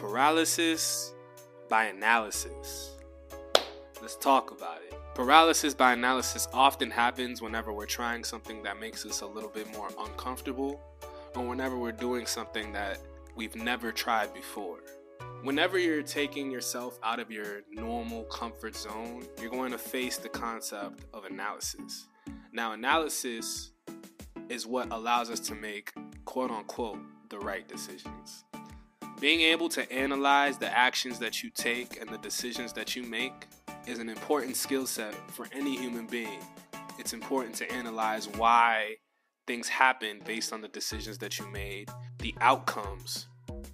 Paralysis by analysis. Let's talk about it. Paralysis by analysis often happens whenever we're trying something that makes us a little bit more uncomfortable or whenever we're doing something that we've never tried before. Whenever you're taking yourself out of your normal comfort zone, you're going to face the concept of analysis. Now, analysis is what allows us to make quote unquote the right decisions. Being able to analyze the actions that you take and the decisions that you make is an important skill set for any human being. It's important to analyze why things happen based on the decisions that you made, the outcomes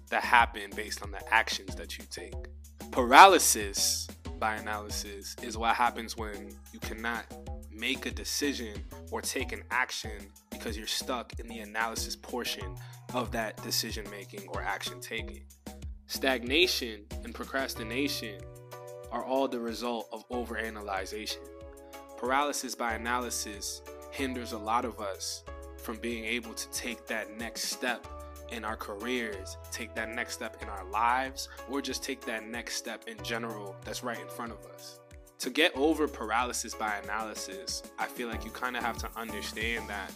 that happen based on the actions that you take. Paralysis by analysis is what happens when you cannot make a decision or take an action because you're stuck in the analysis portion of that decision making or action taking. Stagnation and procrastination are all the result of overanalyzation. Paralysis by analysis hinders a lot of us from being able to take that next step in our careers, take that next step in our lives, or just take that next step in general that's right in front of us. To get over paralysis by analysis, I feel like you kind of have to understand that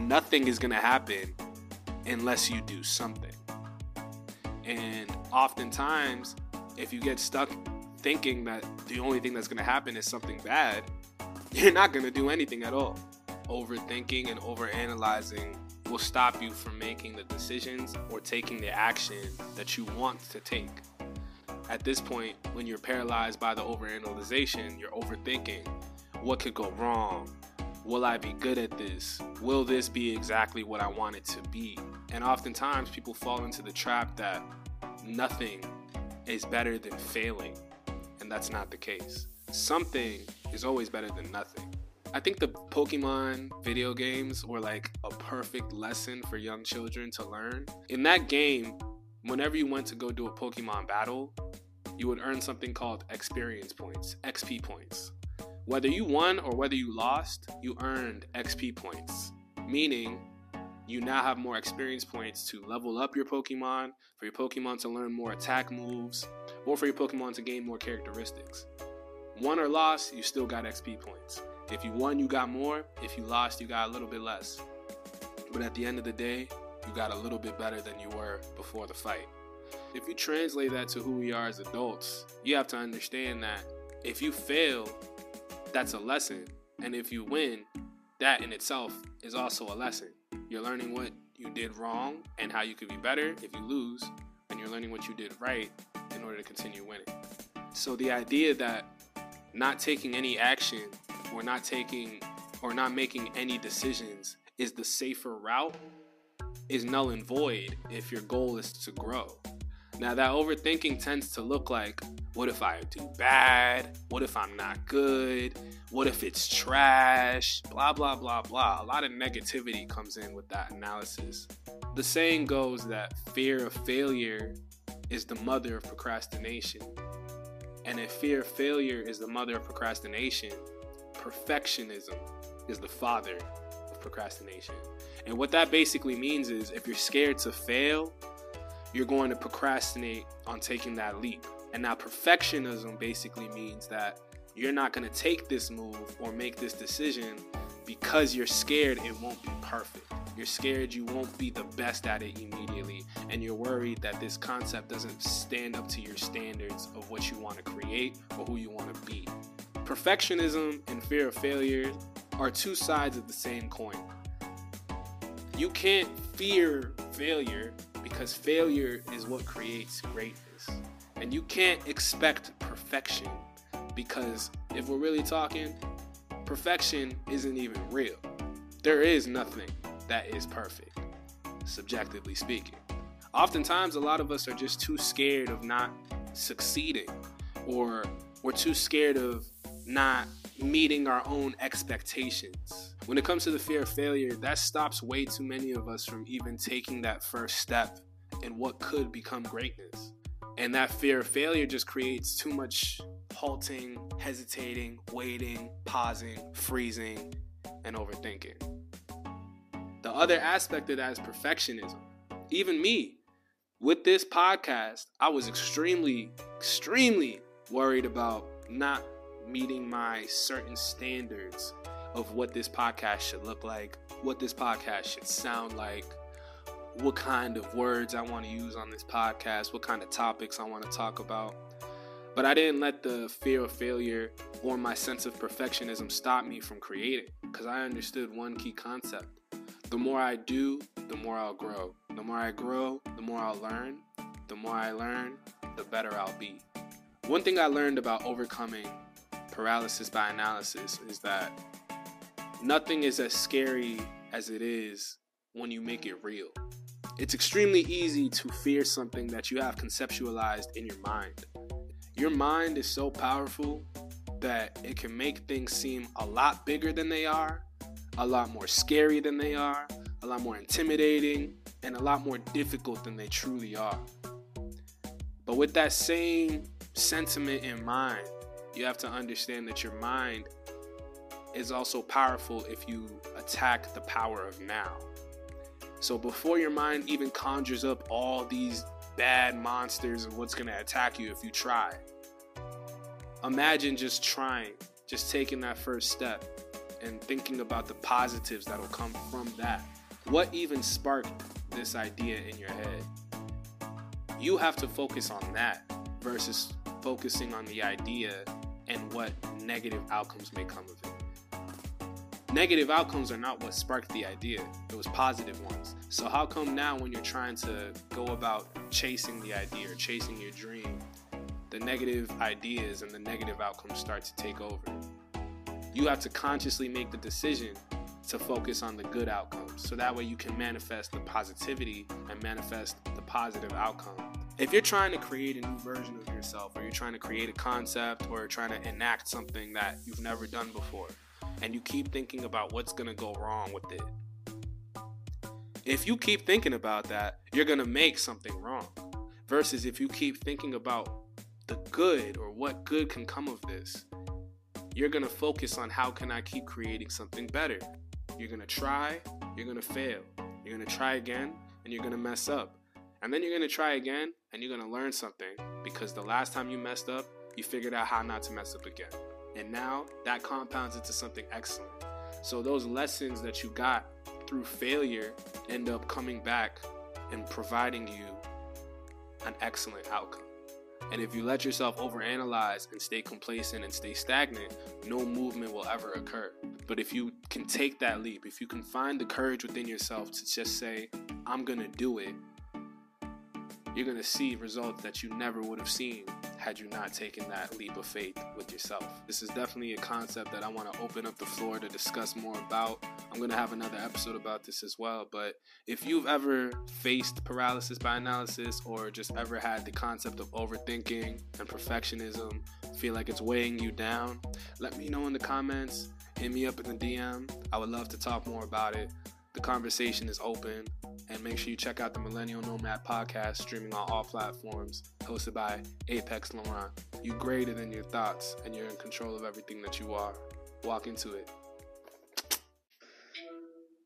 nothing is going to happen unless you do something. And oftentimes, if you get stuck thinking that the only thing that's going to happen is something bad, you're not going to do anything at all. Overthinking and overanalyzing will stop you from making the decisions or taking the action that you want to take. At this point, when you're paralyzed by the overanalyzation, you're overthinking what could go wrong? Will I be good at this? Will this be exactly what I want it to be? And oftentimes people fall into the trap that nothing is better than failing and that's not the case. Something is always better than nothing. I think the Pokemon video games were like a perfect lesson for young children to learn. In that game, whenever you went to go do a Pokemon battle, you would earn something called experience points, XP points. Whether you won or whether you lost, you earned XP points, meaning you now have more experience points to level up your Pokemon, for your Pokemon to learn more attack moves, or for your Pokemon to gain more characteristics. Won or lost, you still got XP points. If you won, you got more. If you lost, you got a little bit less. But at the end of the day, you got a little bit better than you were before the fight. If you translate that to who we are as adults, you have to understand that if you fail, that's a lesson. And if you win, that in itself is also a lesson. You're learning what you did wrong and how you could be better if you lose, and you're learning what you did right in order to continue winning. So the idea that not taking any action or not taking or not making any decisions is the safer route is null and void if your goal is to grow. Now, that overthinking tends to look like what if I do bad? What if I'm not good? What if it's trash? Blah, blah, blah, blah. A lot of negativity comes in with that analysis. The saying goes that fear of failure is the mother of procrastination. And if fear of failure is the mother of procrastination, perfectionism is the father of procrastination. And what that basically means is if you're scared to fail, you're going to procrastinate on taking that leap. And now perfectionism basically means that you're not going to take this move or make this decision because you're scared it won't be perfect. You're scared you won't be the best at it immediately, and you're worried that this concept doesn't stand up to your standards of what you want to create or who you want to be. Perfectionism and fear of failure are two sides of the same coin. You can't fear failure because failure is what creates greatness. And you can't expect perfection because if we're really talking, perfection isn't even real. There is nothing that is perfect, subjectively speaking. Oftentimes, a lot of us are just too scared of not succeeding, or we're too scared of not meeting our own expectations. When it comes to the fear of failure, that stops way too many of us from even taking that first step in what could become greatness. And that fear of failure just creates too much halting, hesitating, waiting, pausing, freezing, and overthinking. The other aspect of that is perfectionism. Even me, with this podcast, I was extremely, extremely worried about not meeting my certain standards of what this podcast should look like, what this podcast should sound like, what kind of words I want to use on this podcast, what kind of topics I want to talk about. But I didn't let the fear of failure or my sense of perfectionism stop me from creating because I understood one key concept. The more I do, the more I'll grow. The more I grow, the more I'll learn. The more I learn, the better I'll be. One thing I learned about overcoming paralysis by analysis is that nothing is as scary as it is when you make it real. It's extremely easy to fear something that you have conceptualized in your mind. Your mind is so powerful that it can make things seem a lot bigger than they are, a lot more scary than they are, a lot more intimidating, and a lot more difficult than they truly are. But with that same sentiment in mind, you have to understand that your mind is also powerful if you attack the power of now. So before your mind even conjures up all these bad monsters of what's going to attack you if you try, imagine just trying, just taking that first step and thinking about the positives that'll come from that. What even sparked this idea in your head? You have to focus on that versus focusing on the idea and what negative outcomes may come of it. Negative outcomes are not what sparked the idea, it was positive ones. So, how come now, when you're trying to go about chasing the idea or chasing your dream, the negative ideas and the negative outcomes start to take over? You have to consciously make the decision to focus on the good outcomes so that way you can manifest the positivity and manifest the positive outcome. If you're trying to create a new version of yourself, or you're trying to create a concept, or trying to enact something that you've never done before, and you keep thinking about what's gonna go wrong with it, if you keep thinking about that, you're gonna make something wrong. Versus if you keep thinking about the good or what good can come of this, you're gonna focus on how can I keep creating something better. You're gonna try, you're gonna fail, you're gonna try again, and you're gonna mess up. And then you're gonna try again, and you're gonna learn something because the last time you messed up, you figured out how not to mess up again. And now that compounds into something excellent. So those lessons that you got through failure end up coming back and providing you an excellent outcome. And if you let yourself overanalyze and stay complacent and stay stagnant, no movement will ever occur. But if you can take that leap, if you can find the courage within yourself to just say, I'm gonna do it, you're gonna see results that you never would have seen had you not taken that leap of faith with yourself. This is definitely a concept that I want to open up the floor to discuss more about. I'm going to have another episode about this as well. But if you've ever faced paralysis by analysis or just ever had the concept of overthinking and perfectionism, feel like it's weighing you down, let me know in the comments. Hit me up in the DM. I would love to talk more about it. The conversation is open. And make sure you check out the Millennial Nomad podcast, streaming on all platforms, hosted by Apex Laurent. You greater than your thoughts, and you're in control of everything that you are. Walk into it.